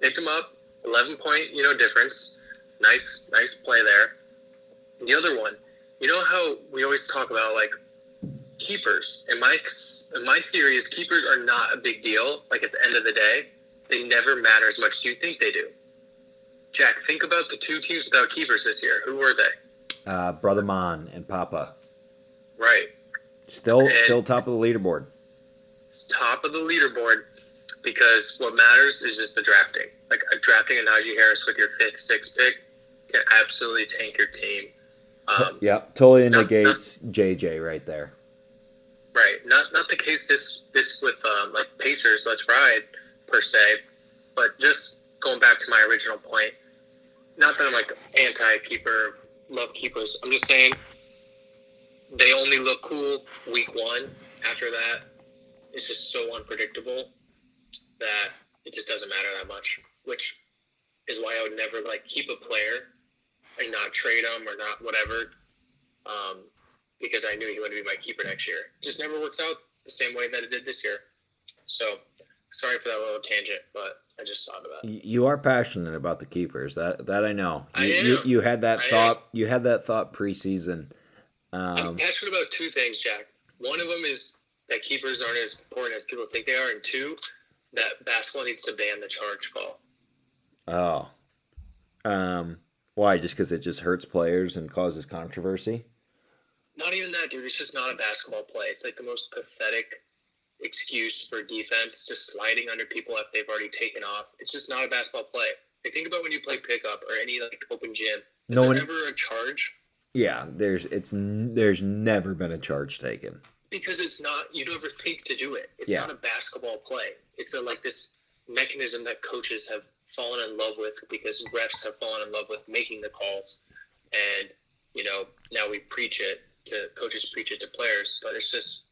Picked him up, eleven point you know difference. Nice, nice play there. The other one, you know how we always talk about like keepers. And my and my theory is keepers are not a big deal. Like at the end of the day, they never matter as much as you think they do. Jack, think about the two teams without keepers this year. Who were they? Uh, Brother Mon and Papa. Right. Still, and still top of the leaderboard. It's top of the leaderboard because what matters is just the drafting. Like drafting a Najee Harris with your fifth, sixth pick can absolutely tank your team. Um, yep, totally negates not, JJ right there. Right. Not not the case this this with um, like Pacers. Let's ride per se, but just going back to my original point. Not that I'm like anti keeper, love keepers. I'm just saying they only look cool week one. After that, it's just so unpredictable that it just doesn't matter that much. Which is why I would never like keep a player and not trade him or not whatever. Um, because I knew he would be my keeper next year. Just never works out the same way that it did this year. So sorry for that little tangent, but I just thought about that. You are passionate about the keepers. That that I know. You, I am. You, you had that I thought. Am. You had that thought preseason. Um, I'm passionate about two things, Jack. One of them is that keepers aren't as important as people think they are, and two, that basketball needs to ban the charge call. Oh, um, why? Just because it just hurts players and causes controversy? Not even that, dude. It's just not a basketball play. It's like the most pathetic excuse for defense, just sliding under people if they've already taken off. It's just not a basketball play. Like, think about when you play pickup or any like open gym. Is no there one, ever a charge? Yeah, there's it's there's never been a charge taken because it's not. You don't ever think to do it. It's yeah. not a basketball play. It's a like this mechanism that coaches have fallen in love with because refs have fallen in love with making the calls, and you know now we preach it to coaches preach it to players, but it's just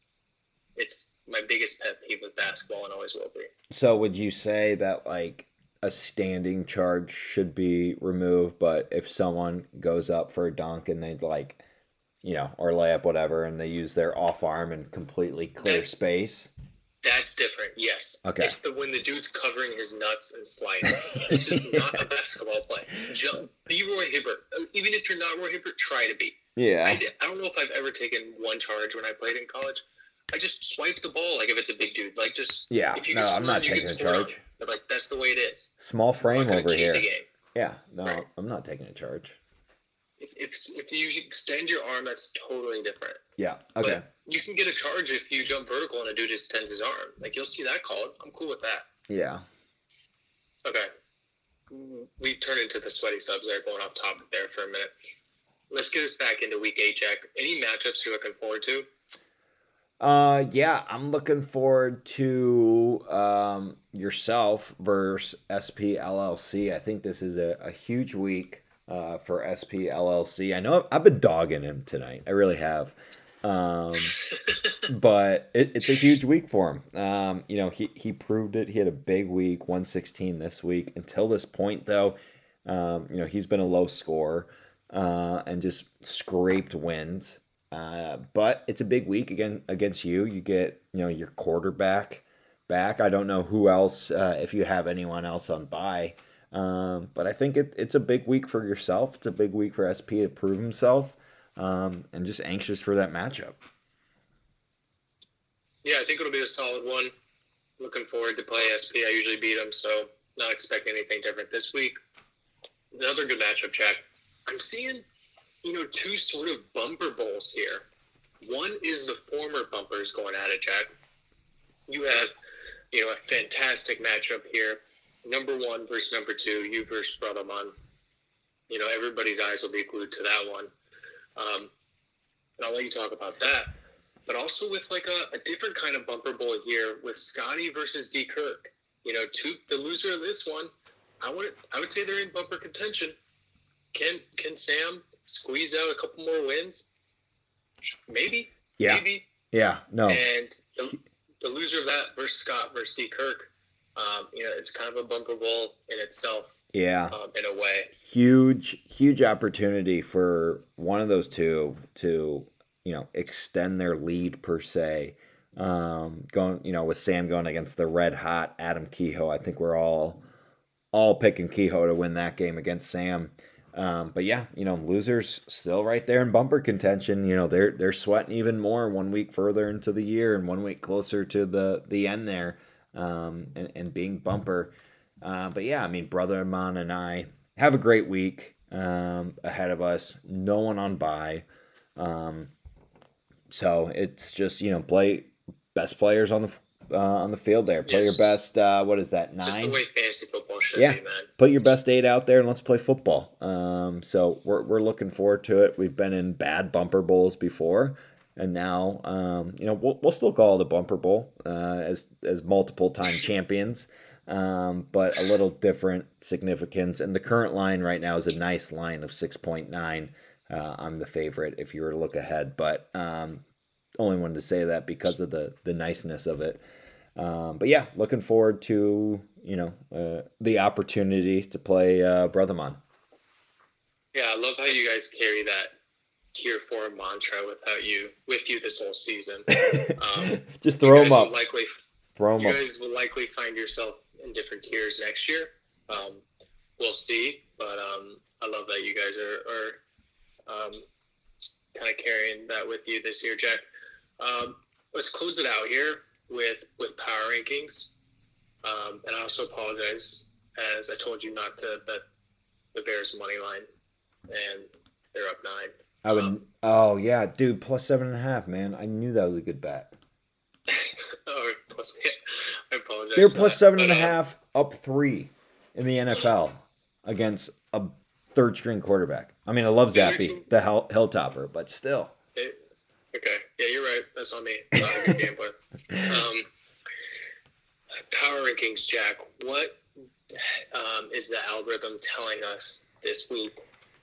it's my biggest pet peeve with basketball and always will be. So would you say that like a standing charge should be removed, but if someone goes up for a dunk and they'd like you know, or layup, whatever, and they use their off arm and completely clear that's, space. That's different, yes. Okay. It's the when the dude's covering his nuts and sliding. It's just not a basketball play. Jump, be Roy Hibbert. Uh, even if you're not Roy Hibbert, try to be. Yeah. I, I don't know if I've ever taken one charge when I played in college. I just swipe the ball like if it's a big dude. Like just yeah. If you no, I'm not taking a charge. Like that's the way it is. Small frame over here. Yeah. No, right. I'm not taking a charge. If, if you extend your arm, that's totally different. Yeah. Okay. But you can get a charge if you jump vertical and a dude extends his arm. Like you'll see that called. I'm cool with that. Yeah. Okay. We turned into the sweaty subs there, going off topic there for a minute let's get us back into week eight, Jack. Any matchups you're looking forward to? Uh, yeah, I'm looking forward to um, yourself versus SPLLC. I think this is a, a huge week uh, for SPLLC. I know I've been dogging him tonight. I really have. Um, but it, it's a huge week for him. Um, you know, he, he proved it. He had a big week, 116 this week. Until this point, though, um, you know, he's been a low scorer uh, and just scraped wins. Uh, but it's a big week again against you. You get you know your quarterback back. I don't know who else uh, if you have anyone else on bye. Um, but I think it, it's a big week for yourself. It's a big week for SP to prove himself, um, and just anxious for that matchup. Yeah, I think it'll be a solid one. Looking forward to play SP. I usually beat him, so not expecting anything different this week. Another good matchup, Jack. I'm seeing you know, two sort of bumper bowls here. One is the former bumpers going at it, Jack. You have, you know, a fantastic matchup here. Number one versus number two, you versus Brotherman. You know, everybody's eyes will be glued to that one. Um, and I'll let you talk about that. But also with like a, a different kind of bumper bowl here with Scotty versus D Kirk. You know, two the loser of this one, I would I would say they're in bumper contention. Can can Sam squeeze out a couple more wins? Maybe. Yeah. Maybe. Yeah. No. And the, the loser of that versus Scott versus D Kirk, um, you know, it's kind of a bumper bowl in itself. Yeah. Um, in a way. Huge, huge opportunity for one of those two to, you know, extend their lead per se. Um, going, you know, with Sam going against the red hot Adam Kehoe, I think we're all all picking Kehoe to win that game against Sam. Um, but yeah, you know, losers still right there in bumper contention. You know, they're they're sweating even more one week further into the year and one week closer to the the end there, um, and, and being bumper. Uh, but yeah, I mean, brother Amon and I have a great week um, ahead of us. No one on bye, um, so it's just you know play best players on the uh, on the field there. Play your best. Uh, what is that? Nine. Just the way fantasy football should yeah. be, man. Put your best eight out there and let's play football. Um, so we're we're looking forward to it. We've been in bad bumper bowls before, and now um, you know we'll, we'll still call it a bumper bowl uh, as as multiple time champions. Um, but a little different significance. And the current line right now is a nice line of 6.9. Uh, I'm the favorite if you were to look ahead, but um, only wanted to say that because of the the niceness of it. Um, but yeah, looking forward to you know uh, the opportunity to play uh, Brotherman. Yeah, I love how you guys carry that tier four mantra without you with you this whole season. Um, Just throw them up. Likely, throw them up. you guys will likely find yourself in different tiers next year. Um, we'll see, but um, I love that you guys are, are um, kind of carrying that with you this year, Jack. Um, let's close it out here with with power rankings. Um, and I also apologize as I told you not to bet the Bears money line, and they're up nine. I would. Oh yeah, dude, plus seven and a half, man. I knew that was a good bet. oh, plus, yeah, I apologize. They're plus seven and a uh, half, up three in the NFL against a third string quarterback. I mean, I love Zappe, the hell, Hilltopper, but still. Okay. Yeah, you're right. That's on me. Not a good game. Um, power rankings, Jack. What um, is the algorithm telling us this week?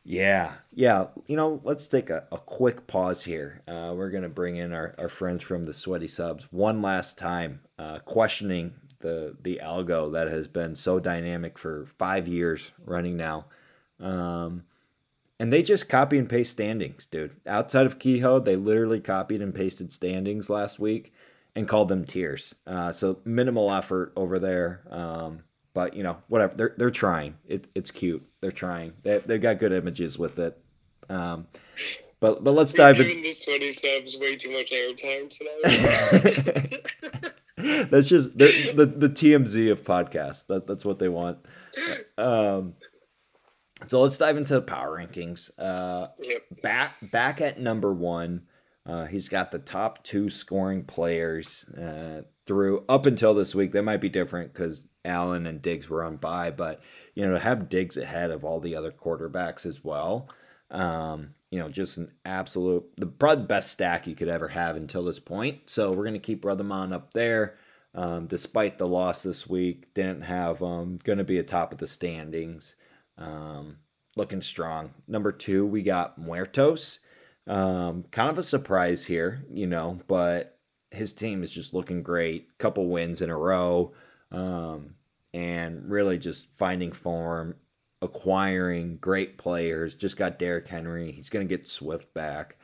Yeah, yeah. You know, let's take a, a quick pause here. Uh, we're going to bring in our, our friends from the Sweaty Subs one last time, uh, questioning the the algo that has been so dynamic for five years running now. Um, and they just copy and paste standings, dude. Outside of Kehoe, they literally copied and pasted standings last week and called them tiers. Uh, so minimal effort over there. Um, but you know, whatever. They're they're trying. It, it's cute. They're trying. They they've got good images with it. Um, but but let's dive in. The sweaty subs way too much airtime tonight. that's just the, the the TMZ of podcasts. That that's what they want. Um, so let's dive into the power rankings. Uh, yep. Back back at number one, uh, he's got the top two scoring players uh, through up until this week. They might be different because Allen and Diggs were on bye, but you know to have Diggs ahead of all the other quarterbacks as well. Um, you know, just an absolute, the probably best stack you could ever have until this point. So we're going to keep Ruthermont up there. Um, despite the loss this week, didn't have um, going to be atop of the standings. Um, looking strong. Number two, we got Muertos. Um, kind of a surprise here, you know, but his team is just looking great. Couple wins in a row, um, and really just finding form acquiring great players. Just got Derrick Henry. He's going to get Swift back.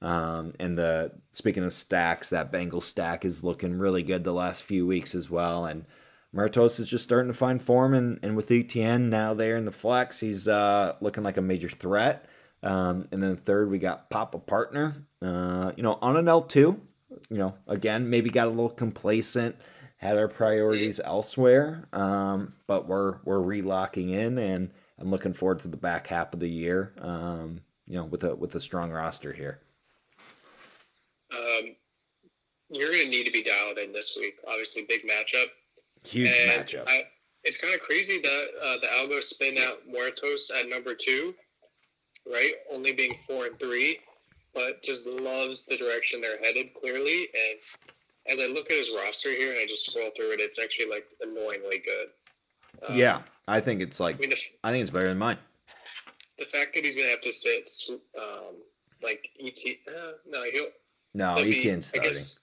Um, and the speaking of stacks, that Bengal stack is looking really good the last few weeks as well. And Muertos is just starting to find form, and, and with ETN now there in the flex, he's uh, looking like a major threat. Um, and then third, we got Papa Partner. Uh, you know, on an L2, you know, again, maybe got a little complacent, had our priorities elsewhere. Um, but we're we're relocking in and I'm looking forward to the back half of the year. Um, you know, with a with a strong roster here. Um, you're going to need to be dialed in this week. Obviously, big matchup. Huge and matchup. I, it's kind of crazy that uh, the Algo spin out Muertos at number two, right? Only being four and three, but just loves the direction they're headed clearly. And as I look at his roster here and I just scroll through it, it's actually like annoyingly good. Um, yeah, I think it's like I, mean, the, I think it's better than mine. The fact that he's gonna have to sit um, like ET, uh, no, he'll no ETN's starting. Guess,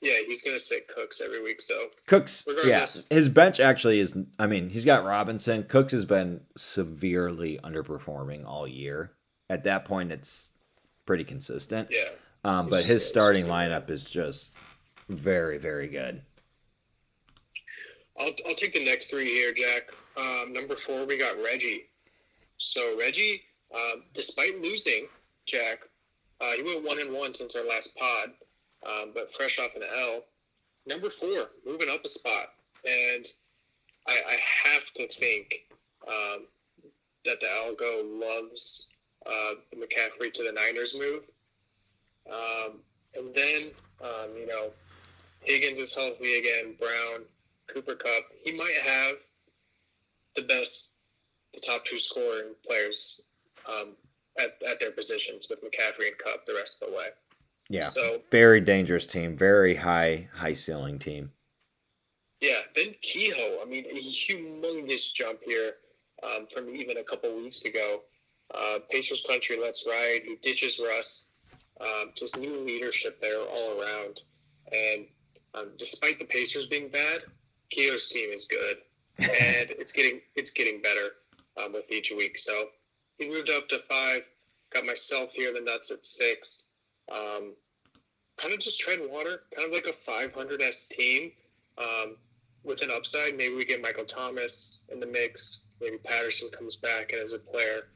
yeah, he's gonna sit Cooks every week. So Cooks, yeah, his bench actually is. I mean, he's got Robinson. Cooks has been severely underperforming all year. At that point, it's pretty consistent. Yeah. Um, but his starting lineup is just very, very good. I'll, I'll take the next three here, Jack. Um, number four, we got Reggie. So Reggie, uh, despite losing, Jack, uh, he went one and one since our last pod, um, but fresh off an L. Number four, moving up a spot, and I, I have to think um, that the Algo loves uh, the McCaffrey to the Niners move. Um, and then, um, you know, Higgins is healthy again. Brown, Cooper Kupp. he might have the best, the top two scoring players um, at, at their positions with McCaffrey and Cup the rest of the way. Yeah. So very dangerous team, very high high ceiling team. Yeah. Then Kehoe, I mean, a humongous jump here um, from even a couple weeks ago. Uh, Pacers country, let's ride. He ditches Russ. Um, just new leadership there all around. And um, despite the Pacers being bad, Kehoe's team is good, and it's getting it's getting better um, with each week. So he moved up to five. Got myself here, in the nuts at six. Um, kind of just tread water, kind of like a 500 s team um, with an upside. Maybe we get Michael Thomas in the mix. Maybe Patterson comes back and as a player.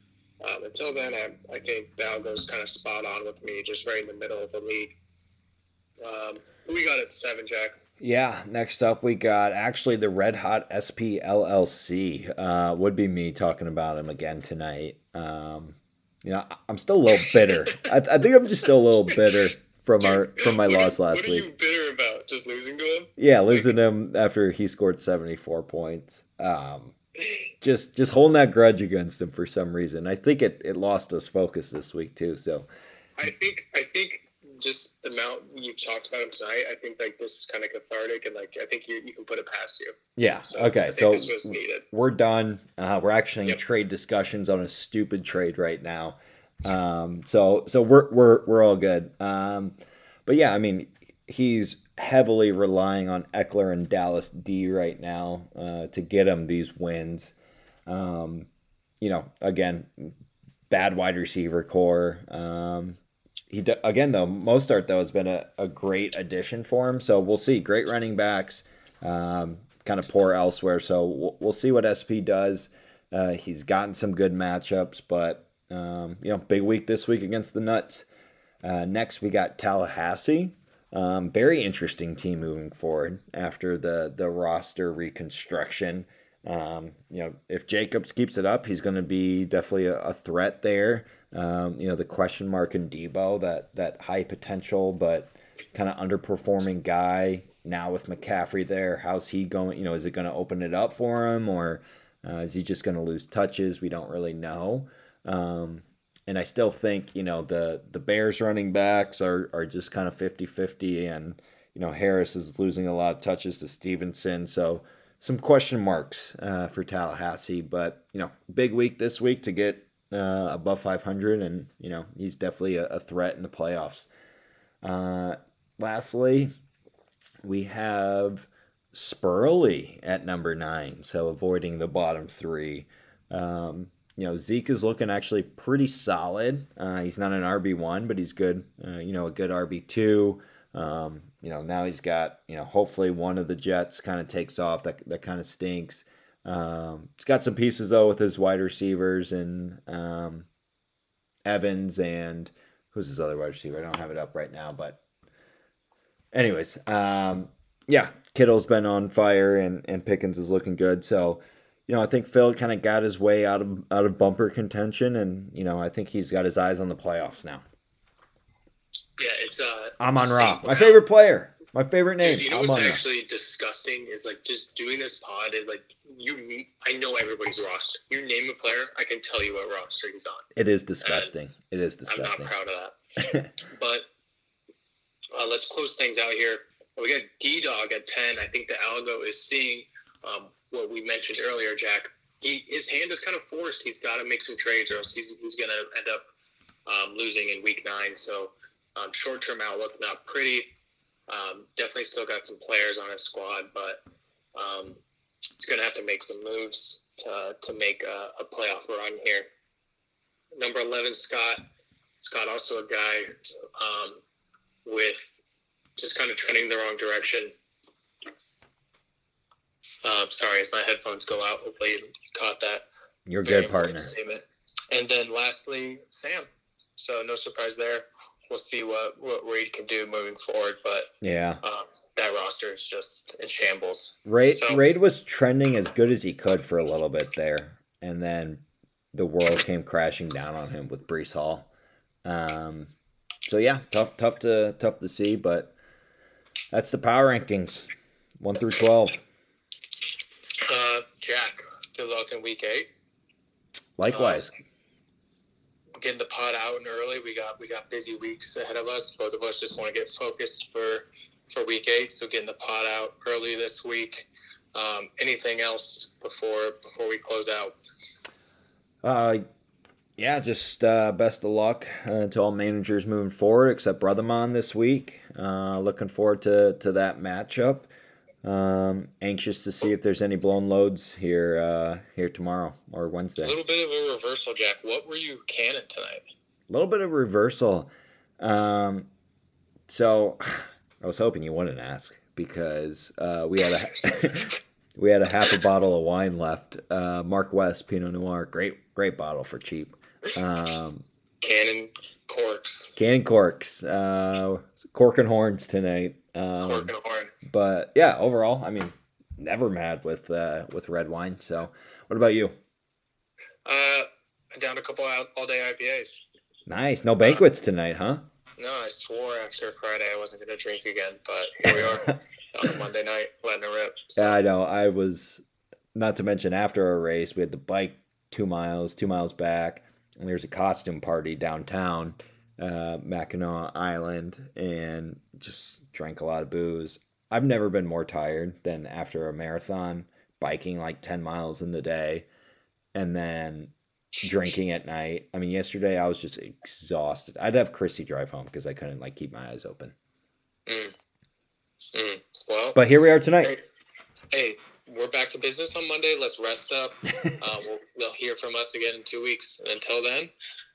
Um, until then, I, I think Balgo's kind of spot on with me, just right in the middle of the league. Um, we got at seven, Jack? Yeah, next up we got actually the Red Hot SPLLC. Uh, would be me talking about him again tonight. Um, you know, I'm still a little bitter. I, I, think I'm just still a little bitter from our from my loss last week. What are you bitter about? Just losing to him? Yeah, losing him after he scored 74 points. Um, just just holding that grudge against him for some reason. I think it, it lost us focus this week too. So I think I think you've talked about him tonight, I think like this is kind of cathartic, and like I think you you can put it past you. Yeah. So okay. So we're done. Uh, we're actually yep. in trade discussions on a stupid trade right now. Um, so so we're we're we're all good. Um, but yeah, I mean, he's heavily relying on Ekeler and Dallas D right now uh, to get him these wins. Um, you know, again, bad wide receiver core. Um, he again though Mostert though has been a, a great addition for him. So we'll see. Great running backs, um, kind of poor elsewhere. So we'll, we'll see what SP does. Uh, he's gotten some good matchups, but um, you know, big week this week against the Nuts. Uh, next we got Tallahassee. Um, very interesting team moving forward after the the roster reconstruction. Um, you know, if Jacobs keeps it up, he's going to be definitely a, a threat there. Um, you know, the question mark in Deebo, that that high potential but kind of underperforming guy. Now with McCaffrey there, how's he going? You know, is it going to open it up for him, or uh, is he just going to lose touches? We don't really know. Um, and I still think you know the the Bears running backs are are just kind of 50-50 and you know Harris is losing a lot of touches to Stevenson, so some question marks uh, for Tallahassee. But you know, big week this week to get uh, above 500, and you know he's definitely a, a threat in the playoffs. Uh, lastly, we have Spurley at number nine, so avoiding the bottom three. Um, you know, Zeke is looking actually pretty solid. Uh, he's not an RB one, but he's good. Uh, you know, a good RB two. Um, you know, now he's got, you know, hopefully one of the Jets kind of takes off. That, that kind of stinks. Um, he's got some pieces, though, with his wide receivers and um, Evans and who's his other wide receiver? I don't have it up right now, but anyways, um, yeah, Kittle's been on fire and, and Pickens is looking good. So, you know, I think Phil kind of got his way out of out of bumper contention, and you know, I think he's got his eyes on the playoffs now. Yeah, it's uh. Amon Ra, my favorite player, my favorite name. Dude, you know what's actually disgusting is like just doing this pod is like you. I know everybody's roster. You name a player, I can tell you what roster he's on. It is disgusting. And it is disgusting. I'm not proud of that. but uh, let's close things out here. We got D Dog at ten. I think the algo is seeing um, what we mentioned earlier, Jack. He, his hand is kind of forced. He's got to make some trades, or else he's, he's going to end up um, losing in week nine. So um, short term outlook, not pretty. Um, definitely still got some players on his squad, but um, he's going to have to make some moves to, to make a, a, playoff run here. Number 11, Scott. Scott, also a guy um, with just kind of trending the wrong direction. Uh, sorry, as my headphones go out, hopefully you caught that. You're good, partner. Statement. And then lastly, Sam. So no surprise there we'll see what what Reid can do moving forward. But yeah, um, that roster is just in shambles. Reid so, Reid was trending as good as he could for a little bit there, and then the world came crashing down on him with Breece Hall. Um, so yeah, tough tough to tough to see, but that's the power rankings, one through twelve. Uh, Jack, good luck in week eight. Likewise. Uh, getting the pot out and early. We got we got busy weeks ahead of us. Both of us just want to get focused for for week eight. So getting the pot out early this week. Um, anything else before before we close out? Uh, yeah, just uh, best of luck uh, to all managers moving forward, except Brotherman this week. Uh, looking forward to to that matchup. Um, anxious to see if there's any blown loads here uh, here tomorrow or Wednesday. A little bit of a reversal, Jack. What were you canning tonight? A little bit of reversal. Um, so I was hoping you wouldn't ask because uh, we had a we had a half a bottle of wine left. Uh, Mark West Pinot Noir, great great bottle for cheap. Um, Cannon corks. Cannon corks. Uh, cork and horns tonight. Um, but yeah, overall, I mean, never mad with uh, with red wine. So, what about you? Uh, down a couple all day IPAs. Nice. No banquets uh, tonight, huh? No, I swore after Friday I wasn't going to drink again, but here we are on a Monday night, letting it rip. So. Yeah, I know. I was, not to mention after our race, we had the bike two miles, two miles back, and there's a costume party downtown uh, Mackinac Island and just drank a lot of booze. I've never been more tired than after a marathon, biking like 10 miles in the day, and then drinking at night. I mean, yesterday I was just exhausted. I'd have Chrissy drive home because I couldn't like keep my eyes open. Mm. Mm. Well, but here we are tonight. Hey, we're back to business on Monday. Let's rest up. uh, we'll, they'll hear from us again in two weeks. And until then,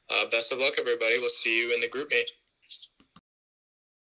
Uh, best of luck, everybody. We'll see you in the GroupMe.